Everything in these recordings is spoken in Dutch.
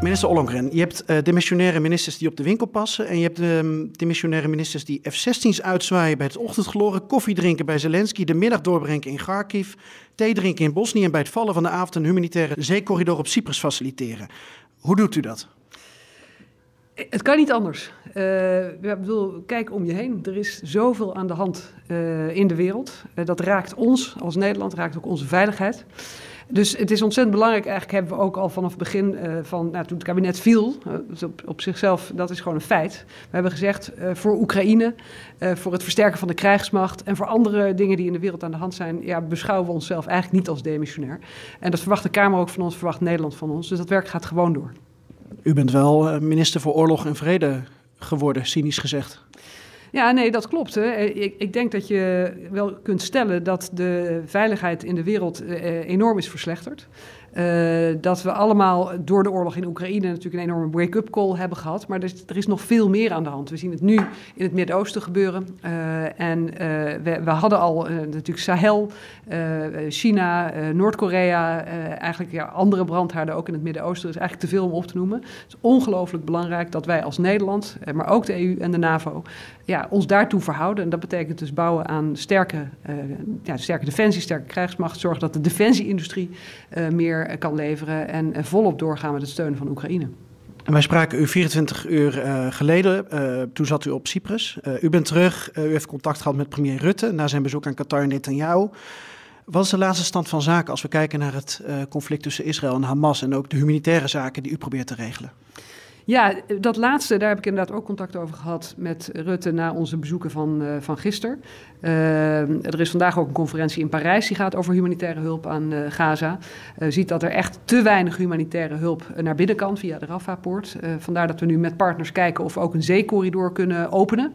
Minister Ollongren, je hebt uh, demissionaire ministers die op de winkel passen. En je hebt uh, demissionaire ministers die F-16's uitzwaaien bij het ochtendgloren. Koffie drinken bij Zelensky, de middag doorbrengen in Kharkiv. Thee drinken in Bosnië en bij het vallen van de avond een humanitaire zeecorridor op Cyprus faciliteren. Hoe doet u dat? Het kan niet anders. Uh, ik bedoel, kijk om je heen. Er is zoveel aan de hand uh, in de wereld. Dat raakt ons als Nederland, raakt ook onze veiligheid. Dus het is ontzettend belangrijk. Eigenlijk hebben we ook al vanaf het begin uh, van, nou, toen het kabinet viel, uh, dus op, zichzelf, dat is gewoon een feit. We hebben gezegd uh, voor Oekraïne, voor het versterken van de krijgsmacht en voor andere dingen die in de wereld aan de hand zijn, ja, beschouwen we onszelf eigenlijk niet als demissionair. En dat verwacht de Kamer ook van ons, verwacht Nederland van ons. Dus dat werk gaat gewoon door. U bent wel minister voor Oorlog en Vrede geworden, cynisch gezegd. Ja, nee, dat klopt. Hè. Ik, ik, denk dat je wel kunt stellen dat de veiligheid in de wereld uh, enorm is verslechterd. Uh, dat we allemaal door de oorlog in Oekraïne natuurlijk een enorme wake-up call hebben gehad. Maar er is, er is, nog veel meer aan de hand. We zien het nu in het Midden-Oosten gebeuren. Uh, en we, we, hadden al natuurlijk Sahel, China, Noord-Korea, eigenlijk ja, andere brandhaarden ook in het Midden-Oosten. Er is eigenlijk te veel om op te noemen. Het is ongelooflijk belangrijk dat wij als Nederland, maar ook de EU en de NAVO, ja, ons daartoe verhouden. En dat betekent dus bouwen aan sterke, ja, sterke defensie, sterke krijgsmacht. Zorgen dat de defensieindustrie meer kan leveren en, en volop doorgaan met het steunen van Oekraïne. Wij spraken u 24 uur uh, geleden. Toen zat u op Cyprus. U bent terug. u heeft contact gehad met premier Rutte na zijn bezoek aan Qatar en Netanyahu. Wat is de laatste stand van zaken als we kijken naar het conflict tussen Israël en Hamas en ook de humanitaire zaken die u probeert te regelen? Ja, dat laatste, daar heb ik inderdaad ook contact over gehad met Rutte na onze bezoeken van, uh, van gisteren. Uh, er is vandaag ook een conferentie in Parijs die gaat over humanitaire hulp aan uh, Gaza. ziet dat er echt te weinig humanitaire hulp naar binnen kan via de Rafah-poort. vandaar dat we nu met partners kijken of we ook een zeecorridor kunnen openen.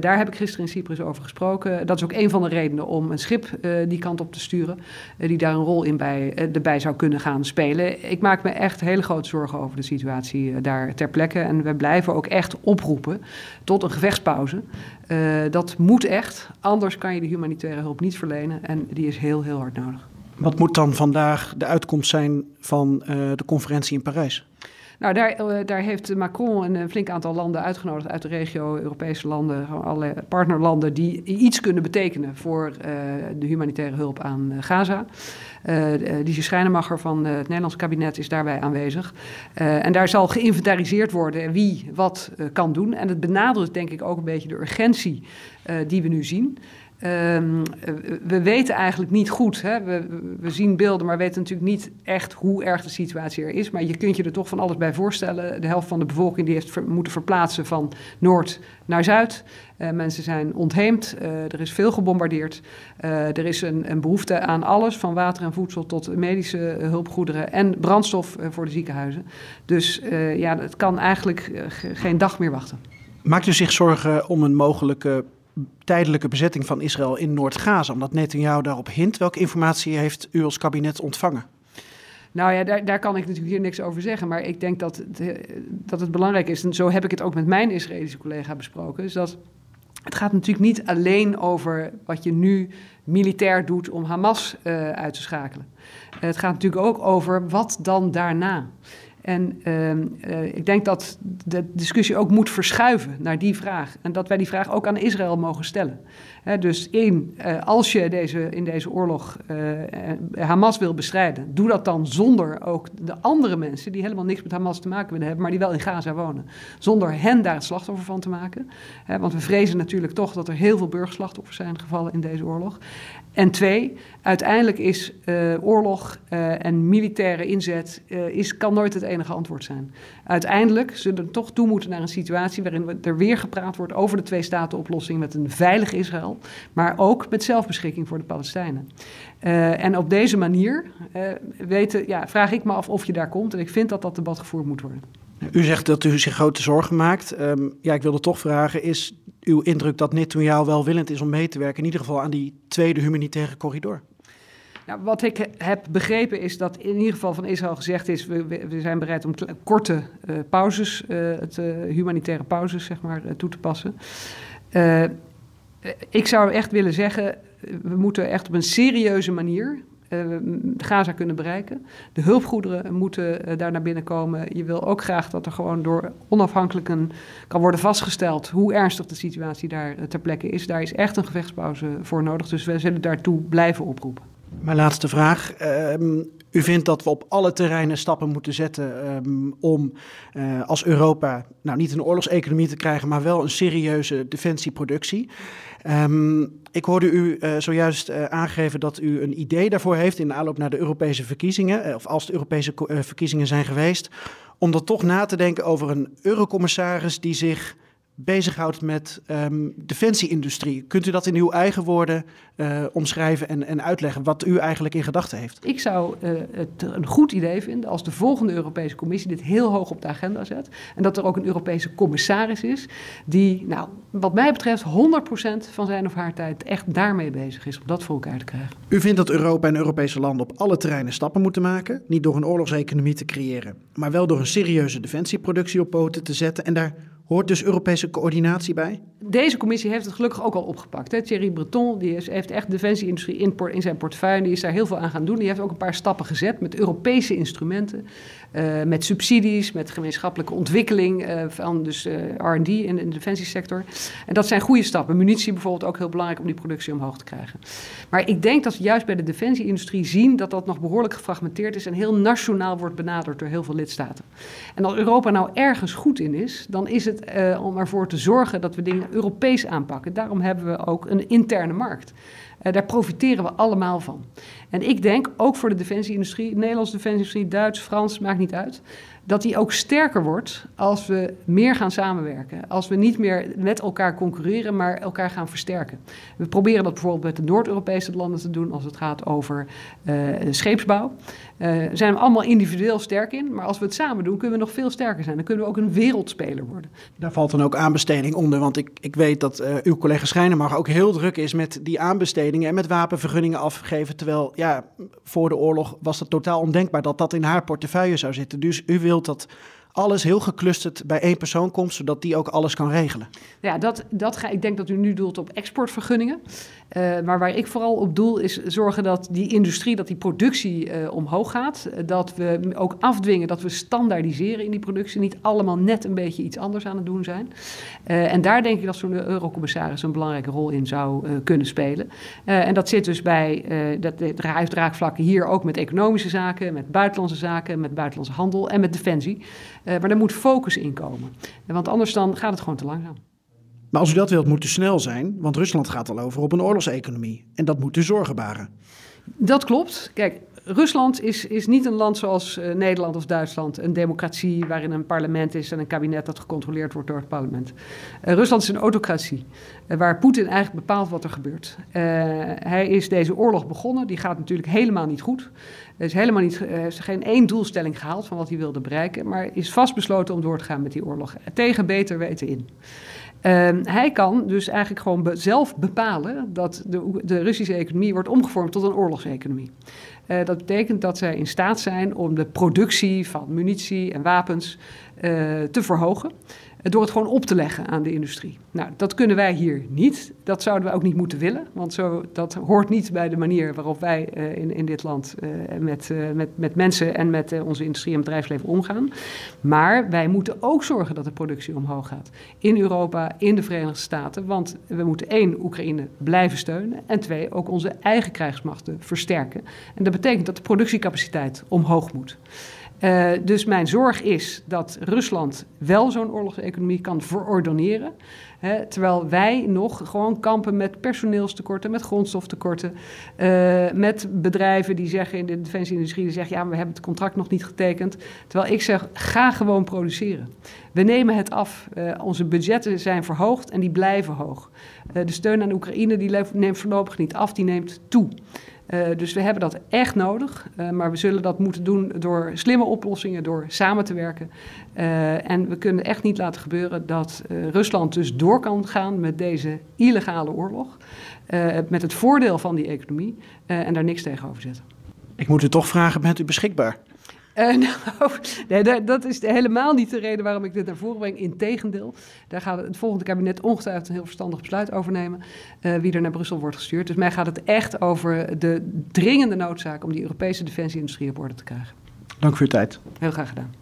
daar heb ik gisteren in Cyprus over gesproken. Dat is ook een van de redenen om een schip die kant op te sturen, die daar een rol in bij, erbij zou kunnen gaan spelen. Ik maak me echt hele grote zorgen over de situatie daar ter. En we blijven ook echt oproepen tot een gevechtspauze. Uh, dat moet echt, anders kan je de humanitaire hulp niet verlenen. En die is heel, heel hard nodig. Wat moet dan vandaag de uitkomst zijn van uh, de conferentie in Parijs? Nou, daar, uh, daar, heeft Macron een flink aantal landen uitgenodigd uit de regio, Europese landen, alle partnerlanden die iets kunnen betekenen voor uh, de humanitaire hulp aan Gaza. Uh, die Schijnemacher van het Nederlands kabinet is daarbij aanwezig. En daar zal geïnventariseerd worden wie wat kan doen. En het benadrukt denk ik ook een beetje de urgentie die we nu zien. Um, we weten eigenlijk niet goed. Hè? We, we, zien beelden, maar weten natuurlijk niet echt hoe erg de situatie er is. Maar je kunt je er toch van alles bij voorstellen. De helft van de bevolking die heeft moeten verplaatsen van noord naar zuid. Uh, mensen zijn ontheemd. Uh, er is veel gebombardeerd. Uh, er is een, een, behoefte aan alles, van water en voedsel tot medische hulpgoederen en brandstof voor de ziekenhuizen. Dus ja, het kan eigenlijk geen dag meer wachten. Maakt u zich zorgen om een mogelijke tijdelijke bezetting van Israël in Noord-Gaza, omdat Netanyahu daarop hint. Welke informatie heeft u als kabinet ontvangen? Nou ja, daar, daar kan ik natuurlijk hier niks over zeggen. Maar ik denk dat het, dat het belangrijk is, en zo heb ik het ook met mijn Israëlische collega besproken, is dat het gaat natuurlijk niet alleen over wat je nu militair doet om Hamas uh, uit te schakelen. het gaat natuurlijk ook over wat dan daarna. En uh, uh, ik denk dat de discussie ook moet verschuiven naar die vraag. En dat wij die vraag ook aan Israël mogen stellen. Dus één, uh, als je deze, in deze oorlog uh, Hamas wil bestrijden, doe dat dan zonder ook de andere mensen die helemaal niks met Hamas te maken willen hebben, maar die wel in Gaza wonen. Zonder hen daar het slachtoffer van te maken. Want we vrezen natuurlijk toch dat er heel veel burgerslachtoffers zijn gevallen in deze oorlog. En twee, uiteindelijk is oorlog en militaire inzet is, kan nooit het enige antwoord zijn. Uiteindelijk zullen we toch toe moeten naar een situatie waarin er weer gepraat wordt over de twee-staten-oplossing met een veilig Israël, maar ook met zelfbeschikking voor de Palestijnen. en op deze manier weten, ja, vraag ik me af of je daar komt en ik vind dat dat debat gevoerd moet worden. U zegt dat u zich grote zorgen maakt. Um, ja, ik wilde toch vragen, is uw indruk dat Netanyahu welwillend is om mee te werken, in ieder geval aan die tweede humanitaire corridor? Nou, wat ik heb begrepen is dat in ieder geval van Israël gezegd is: we, we zijn bereid om korte uh, pauzes, uh, het, uh, humanitaire pauzes, zeg maar, toe te passen. ik zou echt willen zeggen: we moeten echt op een serieuze manier Gaza kunnen bereiken. De hulpgoederen moeten daar naar binnen komen. Je wil ook graag dat er gewoon door onafhankelijken kan worden vastgesteld hoe ernstig de situatie daar ter plekke is. Daar is echt een gevechtspauze voor nodig. Dus we zullen daartoe blijven oproepen. Mijn laatste vraag. Um, u vindt dat we op alle terreinen stappen moeten zetten um, om uh, als Europa nou niet een oorlogseconomie te krijgen, maar wel een serieuze defensieproductie. Um, ik hoorde u uh, zojuist uh, aangeven dat u een idee daarvoor heeft in de aanloop naar de Europese verkiezingen, of als de Europese verkiezingen zijn geweest, om er toch na te denken over een eurocommissaris die zich bezighoudt met um, defensieindustrie. Kunt u dat in uw eigen woorden uh, omschrijven en, en uitleggen wat u eigenlijk in gedachten heeft? Ik zou uh, het een goed idee vinden als de volgende Europese Commissie dit heel hoog op de agenda zet. En dat er ook een Europese commissaris is die, nou, wat mij betreft, 100% van zijn of haar tijd echt daarmee bezig is om dat voor elkaar te krijgen. U vindt dat Europa en Europese landen op alle terreinen stappen moeten maken. Niet door een oorlogseconomie te creëren, maar wel door een serieuze defensieproductie op poten te zetten en daar Hoort dus Europese coördinatie bij? Deze commissie heeft het gelukkig ook al opgepakt. Hè. Thierry Breton die is, heeft echt de defensieindustrie in, in zijn portefeuille. Die is daar heel veel aan gaan doen. Die heeft ook een paar stappen gezet met Europese instrumenten. Uh, met subsidies, met gemeenschappelijke ontwikkeling uh, van dus uh, R&D in, in, de defensiesector. En dat zijn goede stappen. Munitie bijvoorbeeld ook heel belangrijk om die productie omhoog te krijgen. Maar ik denk dat we juist bij de defensieindustrie zien dat dat nog behoorlijk gefragmenteerd is en heel nationaal wordt benaderd door heel veel lidstaten. En als Europa nou ergens goed in is, dan is het om ervoor te zorgen dat we dingen Europees aanpakken. Daarom hebben we ook een interne markt. Uh, daar profiteren we allemaal van. En ik denk, ook voor de defensieindustrie, Nederlandse defensieindustrie, Duits, Frans, maakt niet uit dat die ook sterker wordt als we meer gaan samenwerken. Als we niet meer met elkaar concurreren, maar elkaar gaan versterken. We proberen dat bijvoorbeeld met de Noord-Europese landen te doen als het gaat over uh, scheepsbouw. Uh, zijn we allemaal individueel sterk in, maar als we het samen doen, kunnen we nog veel sterker zijn. Dan kunnen we ook een wereldspeler worden. Daar valt dan ook aanbesteding onder, want ik, ik weet dat uh, uw collega Schijnenmar ook heel druk is met die aanbestedingen en met wapenvergunningen afgeven. Terwijl, ja, voor de oorlog was het totaal ondenkbaar dat dat in haar portefeuille zou zitten. Dus u wilt dat alles heel geclusterd bij één persoon komt, zodat die ook alles kan regelen. Ja, dat, dat ga, ik denk dat u nu doelt op exportvergunningen. Uh, maar waar ik vooral op doel is zorgen dat die industrie, dat die productie uh, omhoog gaat. Dat we ook afdwingen, dat we standaardiseren in die productie. Niet allemaal net een beetje iets anders aan het doen zijn. Uh, en daar denk ik dat zo'n eurocommissaris een belangrijke rol in zou kunnen spelen. en dat zit dus bij, dat heeft draagvlakken hier ook met economische zaken, met buitenlandse zaken, met buitenlandse handel en met defensie. Maar er moet focus in komen. Want anders dan gaat het gewoon te langzaam. Maar als u dat wilt, moet u snel zijn, want Rusland gaat al over op een oorlogseconomie. En dat moet u zorgen baren. Dat klopt. Kijk, Rusland is, is niet een land zoals uh, Nederland of Duitsland, een democratie waarin een parlement is en een kabinet dat gecontroleerd wordt door het parlement. Uh, Rusland is een autocratie, uh, waar Poetin eigenlijk bepaalt wat er gebeurt. hij is deze oorlog begonnen, die gaat natuurlijk helemaal niet goed. Er is helemaal niet, is geen één doelstelling gehaald van wat hij wilde bereiken, maar is vastbesloten om door te gaan met die oorlog, tegen beter weten in. Uh, hij kan dus eigenlijk gewoon zelf bepalen dat de, de, Russische economie wordt omgevormd tot een oorlogseconomie. Uh, dat betekent dat zij in staat zijn om de productie van munitie en wapens uh, te verhogen door het gewoon op te leggen aan de industrie. Nou, dat kunnen wij hier niet. Dat zouden we ook niet moeten willen, want zo, dat hoort niet bij de manier waarop wij uh, in, in dit land uh, met, uh, met, met mensen en met onze industrie en bedrijfsleven omgaan. Maar wij moeten ook zorgen dat de productie omhoog gaat. In Europa, in de Verenigde Staten. Want we moeten één, Oekraïne blijven steunen. En twee, ook onze eigen krijgsmachten versterken. En dat betekent dat de productiecapaciteit omhoog moet. Uh, dus mijn zorg is dat Rusland wel zo'n oorlogseconomie kan verordoneren. Hè, terwijl wij nog gewoon kampen met personeelstekorten, met grondstoftekorten. Uh, met bedrijven die zeggen in de defensieindustrie, die zeggen ja, we hebben het contract nog niet getekend. Terwijl ik zeg, ga gewoon produceren. We nemen het af. Uh, onze budgetten zijn verhoogd en die blijven hoog. de steun aan Oekraïne die neemt voorlopig niet af, die neemt toe. Dus we hebben dat echt nodig. maar we zullen dat moeten doen door slimme oplossingen, door samen te werken. en we kunnen echt niet laten gebeuren dat Rusland dus door kan gaan met deze illegale oorlog. met het voordeel van die economie en daar niks tegenover zetten. Ik moet u toch vragen, bent u beschikbaar? Uh, nou, nee, dat is helemaal niet de reden waarom ik dit naar voren breng. Integendeel, daar gaat het volgende kabinet ongetwijfeld een heel verstandig besluit over nemen. Uh, wie er naar Brussel wordt gestuurd. Dus mij gaat het echt over de dringende noodzaak om die Europese defensieindustrie op orde te krijgen. Dank voor uw tijd. Heel graag gedaan.